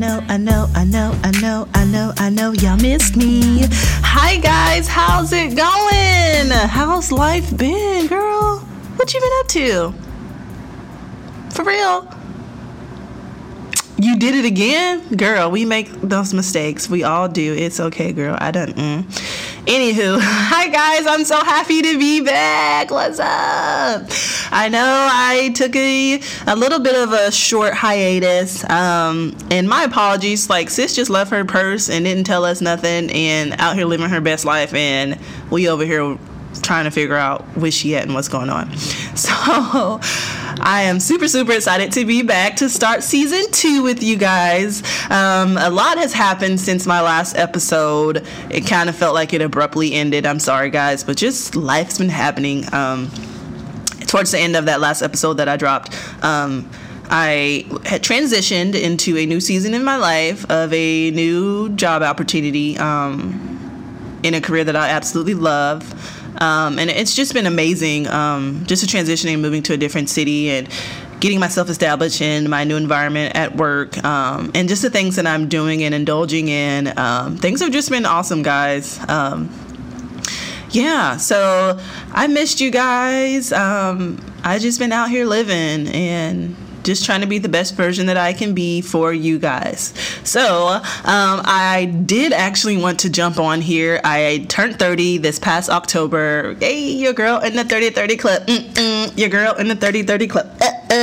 know, I know, I know, I know, I know, I know y'all missed me. Hi guys, how's it going? How's life been, girl? What you been up to? For real? You did it again? Girl, we make those mistakes. We all do. It's okay, girl. I don't. Mm. Anywho, hi guys, I'm so happy to be back. What's up? I know I took a, a little bit of a short hiatus. Um, and my apologies. Like, sis just left her purse and didn't tell us nothing and out here living her best life. And we over here trying to figure out where she at and what's going on. So I am super, super excited to be back to start season two with you guys. Um, a lot has happened since my last episode. It kind of felt like it abruptly ended. I'm sorry, guys, but just life's been happening. Um, towards the end of that last episode that I dropped, um, I had transitioned into a new season in my life of a new job opportunity um, in a career that I absolutely love. Um, and it's just been amazing um, just to transitioning, moving to a different city and getting myself established in my new environment at work um, and just the things that I'm doing and indulging in. Um, things have just been awesome, guys. Um, yeah, so I missed you guys. Um, I just been out here living and just trying to be the best version that I can be for you guys. So, um, I did actually want to jump on here. I turned 30 this past October. Hey, your girl in the 30 30 club. Mm-mm, your girl in the 30 30 club. Uh, uh.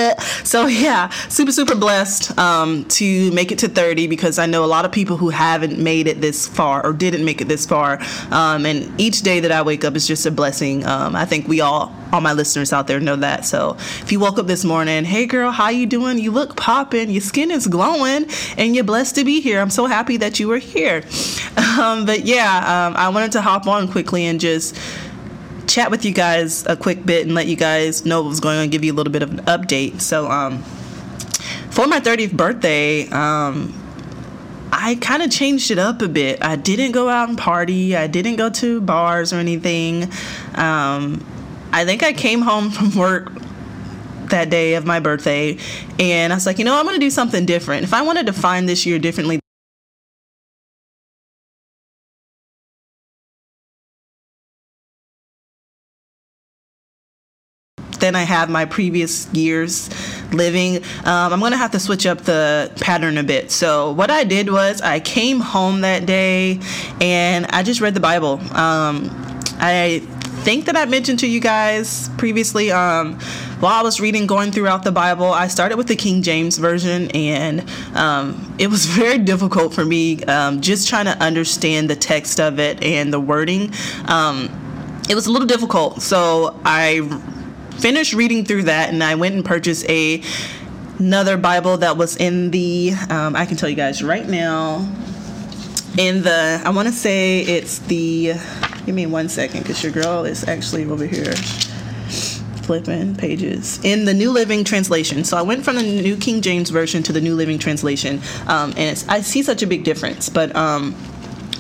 So, yeah, super, super blessed um, to make it to 30 because I know a lot of people who haven't made it this far or didn't make it this far. Um, and each day that I wake up is just a blessing. Um, I think we all, all my listeners out there know that. So, if you woke up this morning, hey, girl, how you doing? You look popping. Your skin is glowing, and you're blessed to be here. I'm so happy that you were here. Um, but yeah, um, I wanted to hop on quickly and just chat with you guys a quick bit and let you guys know what was going on, give you a little bit of an update. So, um, for my 30th birthday, um, I kind of changed it up a bit. I didn't go out and party. I didn't go to bars or anything. Um, I think I came home from work that day of my birthday and I was like, you know, I'm going to do something different. If I wanted to find this year differently, than I have my previous years living. Um, I'm gonna have to switch up the pattern a bit. So what I did was I came home that day and I just read the Bible. Um, I think that I mentioned to you guys previously. Um, while I was reading, going throughout the Bible, I started with the King James Version, and um, it was very difficult for me um, just trying to understand the text of it and the wording. Um, it was a little difficult, so I finished reading through that, and I went and purchased a another Bible that was in the. Um, I can tell you guys right now. In the, I want to say it's the. Give me one second, because your girl is actually over here flipping pages in the New Living Translation. So I went from the New King James Version to the New Living Translation, um, and I see such a big difference. But um,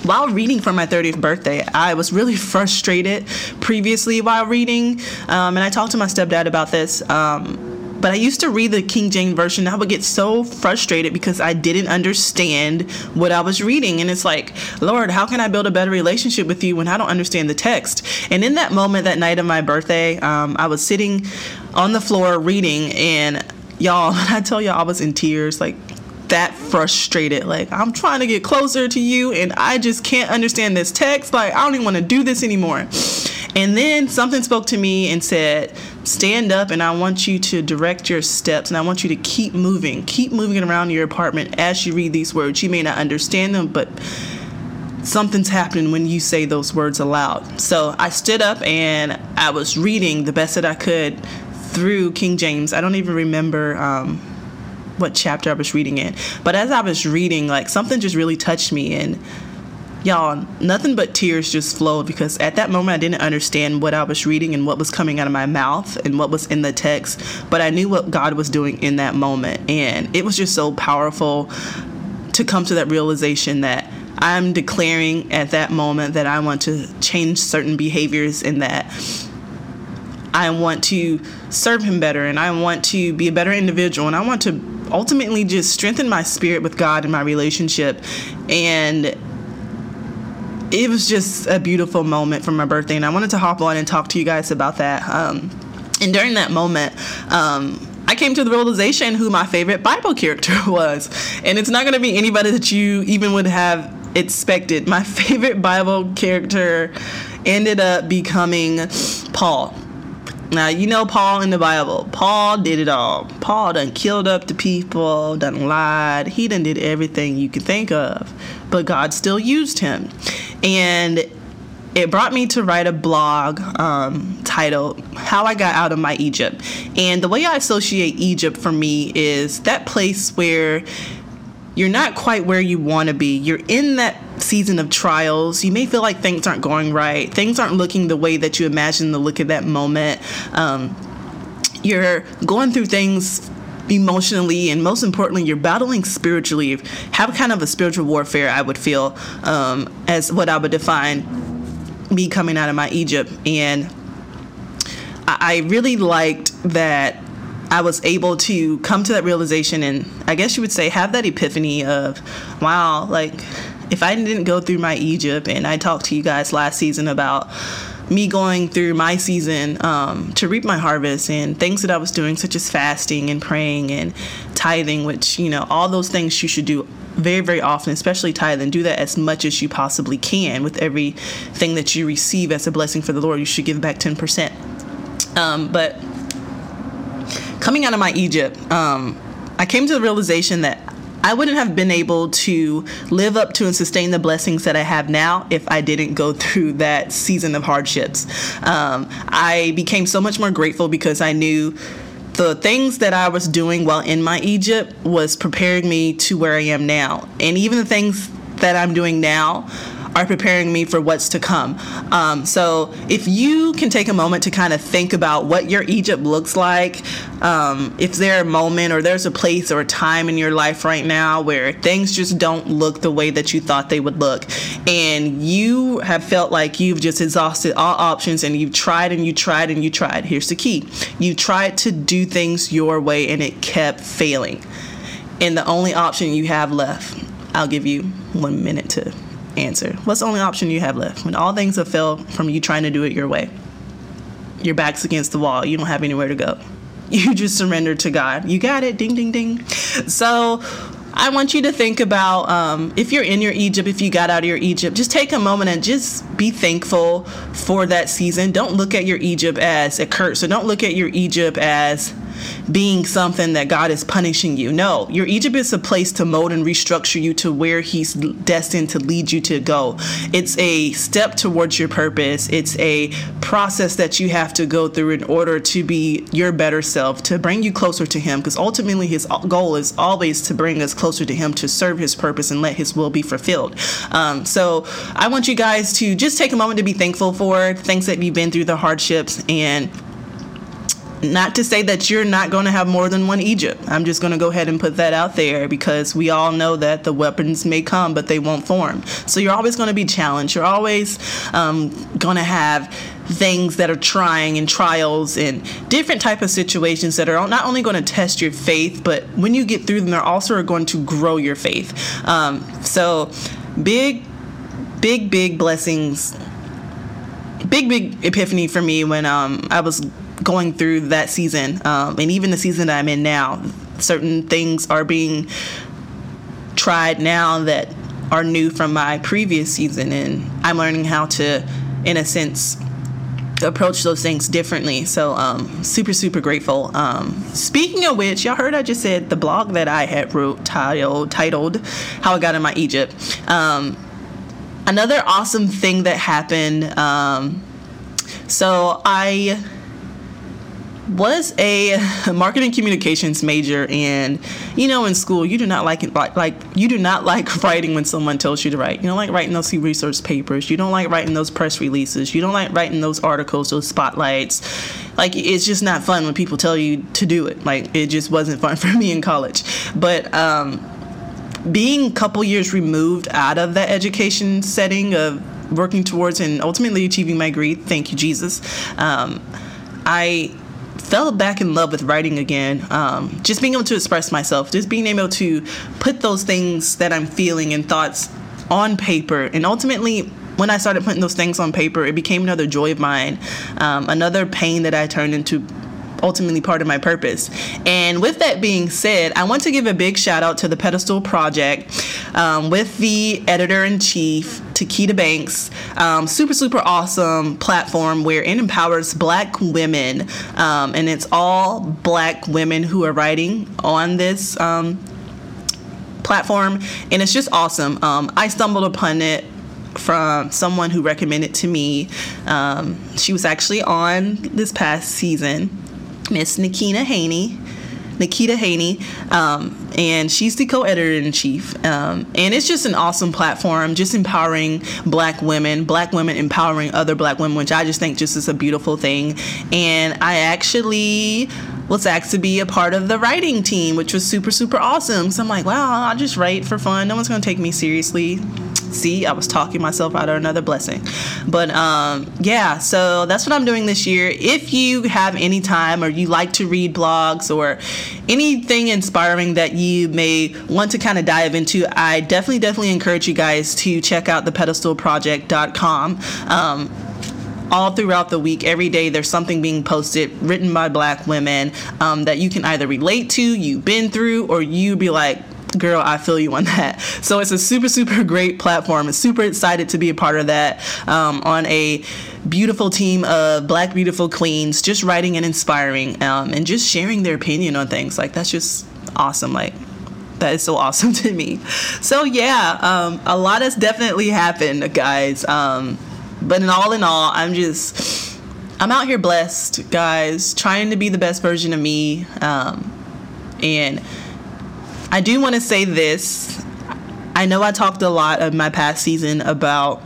while reading for my 30th birthday, I was really frustrated previously while reading, um, and I talked to my stepdad about this. Um, but I used to read the King James version. and I would get so frustrated because I didn't understand what I was reading. And it's like, Lord, how can I build a better relationship with you when I don't understand the text? And in that moment, that night of my birthday, um, I was sitting on the floor reading, and y'all, I tell y'all I was in tears, like that frustrated. Like, I'm trying to get closer to you and I just can't understand this text. Like, I don't even want to do this anymore. And then something spoke to me and said, Stand up and I want you to direct your steps and I want you to keep moving. Keep moving around your apartment as you read these words. You may not understand them, but something's happening when you say those words aloud. So I stood up and I was reading the best that I could through King James. I don't even remember. Um, what chapter I was reading in. But as I was reading, like something just really touched me and y'all, nothing but tears just flowed because at that moment I didn't understand what I was reading and what was coming out of my mouth and what was in the text, but I knew what God was doing in that moment. And it was just so powerful to come to that realization that I'm declaring at that moment that I want to change certain behaviors and that I want to serve Him better and I want to be a better individual and I want to ultimately just strengthen my spirit with God and my relationship. And it was just a beautiful moment for my birthday, and I wanted to hop on and talk to you guys about that. Um, and during that moment, um, I came to the realization who my favorite Bible character was. And it's not going to be anybody that you even would have expected. My favorite Bible character ended up becoming Paul. Now, you know Paul in the Bible. Paul did it all. Paul done killed up the people, done lied. He done did everything you can think of. But God still used him. And it brought me to write a blog um, titled How I Got Out of My Egypt. And the way I associate Egypt for me is that place where you're not quite where you want to be. You're in that season of trials. You may feel like things aren't going right, things aren't looking the way that you imagine the look at that moment. Um, you're going through things emotionally and most importantly you're battling spiritually have kind of a spiritual warfare i would feel um, as what i would define me coming out of my egypt and I really liked that I was able to come to that realization and I guess you would say have that epiphany of, wow, like if I didn't go through my Egypt, and I talked to you guys last season about me going through my season um, to reap my harvest and things that I was doing, such as fasting and praying and tithing, which, you know, all those things you should do very, very often, especially tithing. Do that as much as you possibly can with everything that you receive as a blessing for the Lord. You should give back 10%. Um, but coming out of my Egypt, um, I came to the realization that I wouldn't have been able to live up to and sustain the blessings that I have now if I didn't go through that season of hardships. Um, I became so much more grateful because I knew the things that I was doing while in my Egypt was preparing me to where I am now. And even the things that I'm doing now are preparing me for what's to come. Um, so if you can take a moment to kind of think about what your Egypt looks like, um, if there a moment or there's a place or a time in your life right now where things just don't look the way that you thought they would look, and you have felt like you've just exhausted all options and you've tried and you tried and you tried. Here's the key you tried to do things your way and it kept failing. And the only option you have left, I'll give you one minute to answer. What's the only option you have left? When all things have failed from you trying to do it your way, your back's against the wall, you don't have anywhere to go. You just surrender to God. You got it. Ding, ding, ding. So, I want you to think about um, if you're in your Egypt, if you got out of your Egypt, just take a moment and just be thankful for that season. Don't look at your Egypt as a curse, So don't look at your Egypt as being something that God is punishing you. No, your Egypt is a place to mold and restructure you to where He's destined to lead you to go. It's a step towards your purpose, it's a process that you have to go through in order to be your better self, to bring you closer to Him, because ultimately His goal is always to bring us closer to Him, to serve His purpose and let His will be fulfilled. Um, so I want you guys to just take a moment to be thankful for things that you've been through, the hardships, and not to say that you're not going to have more than one Egypt. I'm just going to go ahead and put that out there because we all know that the weapons may come, but they won't form. So you're always going to be challenged. You're always um, going to have things that are trying and trials and different type of situations that are not only going to test your faith, but when you get through them, they're also going to grow your faith. Um, so big, big, big blessings. Big, big epiphany for me when um, I was going through that season, um, and even the season that I'm in now, certain things are being tried now that are new from my previous season, and I'm learning how to, in a sense, approach those things differently. So, um, super, super grateful. Um, speaking of which, y'all heard I just said the blog that I had wrote titled, titled How I Got in My Egypt. Um, another awesome thing that happened. Um, so, I was a marketing communications major and you know in school you do not like it like, you do not like writing when someone tells you to write. You don't like writing those research papers. You don't like writing those press releases. You don't like writing those articles those spotlights. Like it's just not fun when people tell you to do it. Like it just wasn't fun for me in college. But um, being a couple years removed out of that education setting of working towards and ultimately achieving my degree thank you jesus um, I fell back in love with writing again. Um, just being able to express myself, just being able to put those things that I'm feeling and thoughts on paper. And ultimately, when I started putting those things on paper, it became another joy of mine, um, another pain that I turned into ultimately part of my purpose. And with that being said, I want to give a big shout out to the Pedestal Project um, with the editor in chief, Takeda Banks. Um, super, super awesome platform where it empowers black women. Um, and it's all black women who are writing on this um, platform. And it's just awesome. Um, I stumbled upon it from someone who recommended to me. Um, she was actually on this past season Miss Nikita Haney. Nikita Haney, um, and she's the co-editor in chief. Um, and it's just an awesome platform, just empowering Black women, Black women empowering other Black women, which I just think just is a beautiful thing. And I actually was asked to be a part of the writing team, which was super super awesome. So I'm like, wow, I'll just write for fun. No one's gonna take me seriously see i was talking myself out of another blessing. But um, yeah so that's what i'm doing this year. If you have any time or you like to read blogs or anything inspiring that you may want to kind of dive into i definitely definitely encourage you guys to check out the pedestalproject.com um, all throughout the week, every day, there's something being posted written by black women um, that you can either relate to, you've been through, or you be like, girl, I feel you on that. So it's a super, super great platform. I'm super excited to be a part of that um, on a beautiful team of black, beautiful queens, just writing and inspiring um, and just sharing their opinion on things. Like, that's just awesome. Like, that is so awesome to me. So, yeah, um, a lot has definitely happened, guys. Um, but in all in all, I'm just, I'm out here blessed, guys, trying to be the best version of me. Um, and I do want to say this. I know I talked a lot of my past season about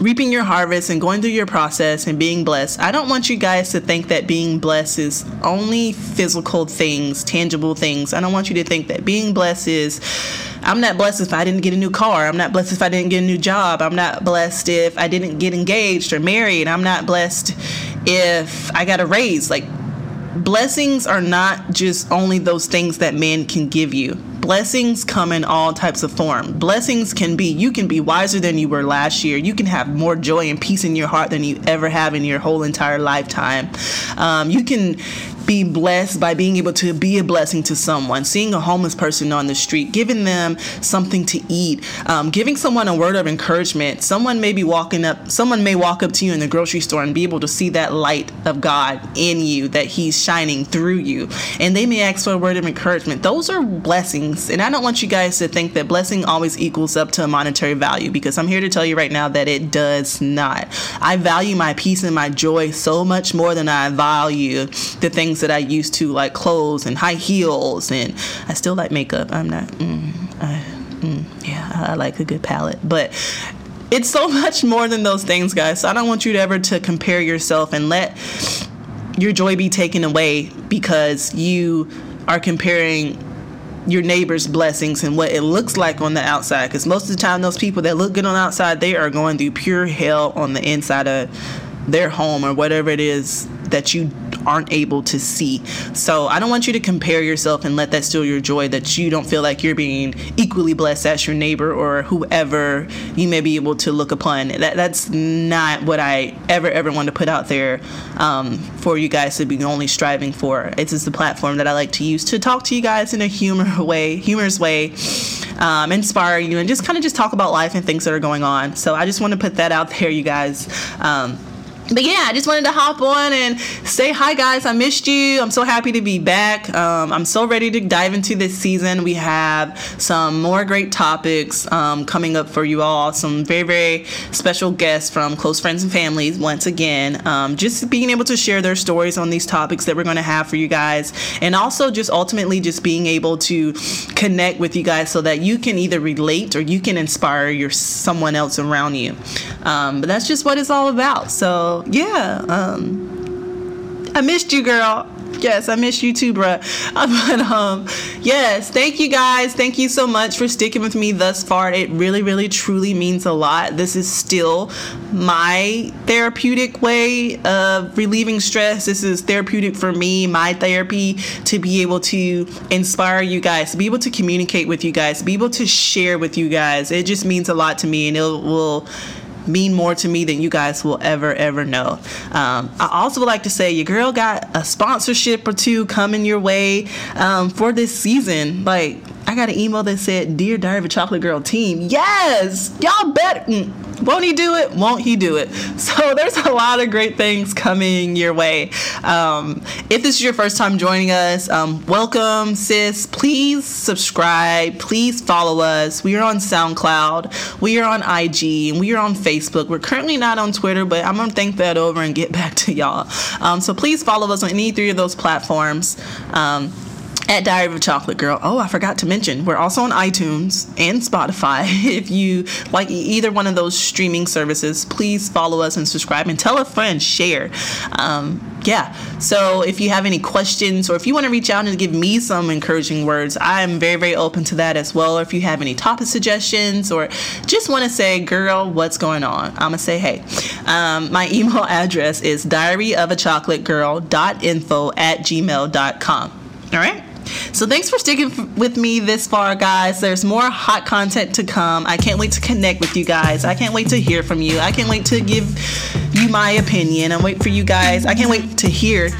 reaping your harvest and going through your process and being blessed. I don't want you guys to think that being blessed is only physical things, tangible things. I don't want you to think that being blessed is I'm not blessed if I didn't get a new car. I'm not blessed if I didn't get a new job. I'm not blessed if I didn't get engaged or married. I'm not blessed if I got a raise. Like blessings are not just only those things that man can give you. Blessings come in all types of form. Blessings can be you can be wiser than you were last year. You can have more joy and peace in your heart than you ever have in your whole entire lifetime. Um, you can be blessed by being able to be a blessing to someone, seeing a homeless person on the street, giving them something to eat, um, giving someone a word of encouragement. Someone may be walking up, someone may walk up to you in the grocery store and be able to see that light of God in you, that He's shining through you. And they may ask for a word of encouragement. Those are blessings. And I don't want you guys to think that blessing always equals up to a monetary value because I'm here to tell you right now that it does not. I value my peace and my joy so much more than I value the things things that I used to, like clothes and high heels, and I still like makeup. I'm not, mm, I, mm, yeah, I like a good palette, but it's so much more than those things, guys. So I don't want you to ever to compare yourself and let your joy be taken away because you are comparing your neighbor's blessings and what it looks like on the outside. Because most of the time those people that look good on the outside they are going through pure hell on the inside of their home or whatever it is that you aren't able to see. So I don't want you to compare yourself and let that steal your joy that you don't feel like you're being equally blessed as your neighbor or whoever you may be able to look upon. That that's not what I ever ever want to put out there um, for you guys to be only striving for. It's just the platform that I like to use to talk to you guys in a humor way, humorous way. Um, inspire you and just kind of just talk about life and things that are going on. So I just want to put that out there, you guys. Um, but yeah, I just wanted to hop on and say hi, guys. I missed you. I'm so happy to be back. Um, I'm so ready to dive into this season. We have some more great topics um, coming up for you all. Some very, very special guests from close friends and families, once again. Um, just being able to share their stories on these topics that we're going to have for you guys. And also, just ultimately, just being able to connect with you guys so that you can either relate or you can inspire your someone else around you. Um, but that's just what it's all about. So, yeah, um, I missed you, girl. Yes, I miss you too, bruh. But um, yes, thank you guys. Thank you so much for sticking with me thus far. It really, really, truly means a lot. This is still my therapeutic way of relieving stress. This is therapeutic for me, my therapy, to be able to inspire you guys, to be able to communicate with you guys, to be able to share with you guys. It just means a lot to me, and it will mean more to me than you guys will ever ever know. Um, I also would like to say your girl got a sponsorship or two coming your way um, for this season. Like I got an email that said, "Dear Diary of a Chocolate Girl team, yes, y'all bet." Mm, won't he do it? Won't he do it? So there's a lot of great things coming your way. Um, if this is your first time joining us, um, welcome, sis. Please subscribe. Please follow us. We are on SoundCloud. We are on IG. We are on Facebook. We're currently not on Twitter, but I'm gonna think that over and get back to y'all. Um, so please follow us on any three of those platforms. At Diary of a Chocolate Girl. Oh, I forgot to mention, we're also on iTunes and Spotify. If you like either one of those streaming services, please follow us and subscribe and tell a friend, share. Um, yeah, so if you have any questions or if you want to reach out and give me some encouraging words, I am very, very open to that as well. Or if you have any topic suggestions or just want to say, girl, what's going on? I'm going to say, hey. Um, my email address is diaryofachocolategirl.info at gmail.com. All right? So thanks for sticking with me this far, guys. There's more hot content to come. I can't wait to connect with you guys. I can't wait to hear from you. I can't wait to give you my opinion. I wait for you guys. I can't wait to hear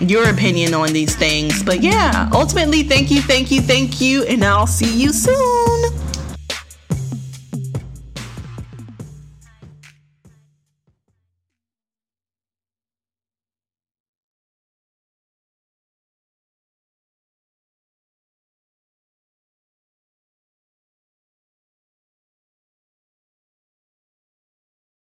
your opinion on these things. But yeah, ultimately, thank you, thank you, thank you, and I'll see you soon.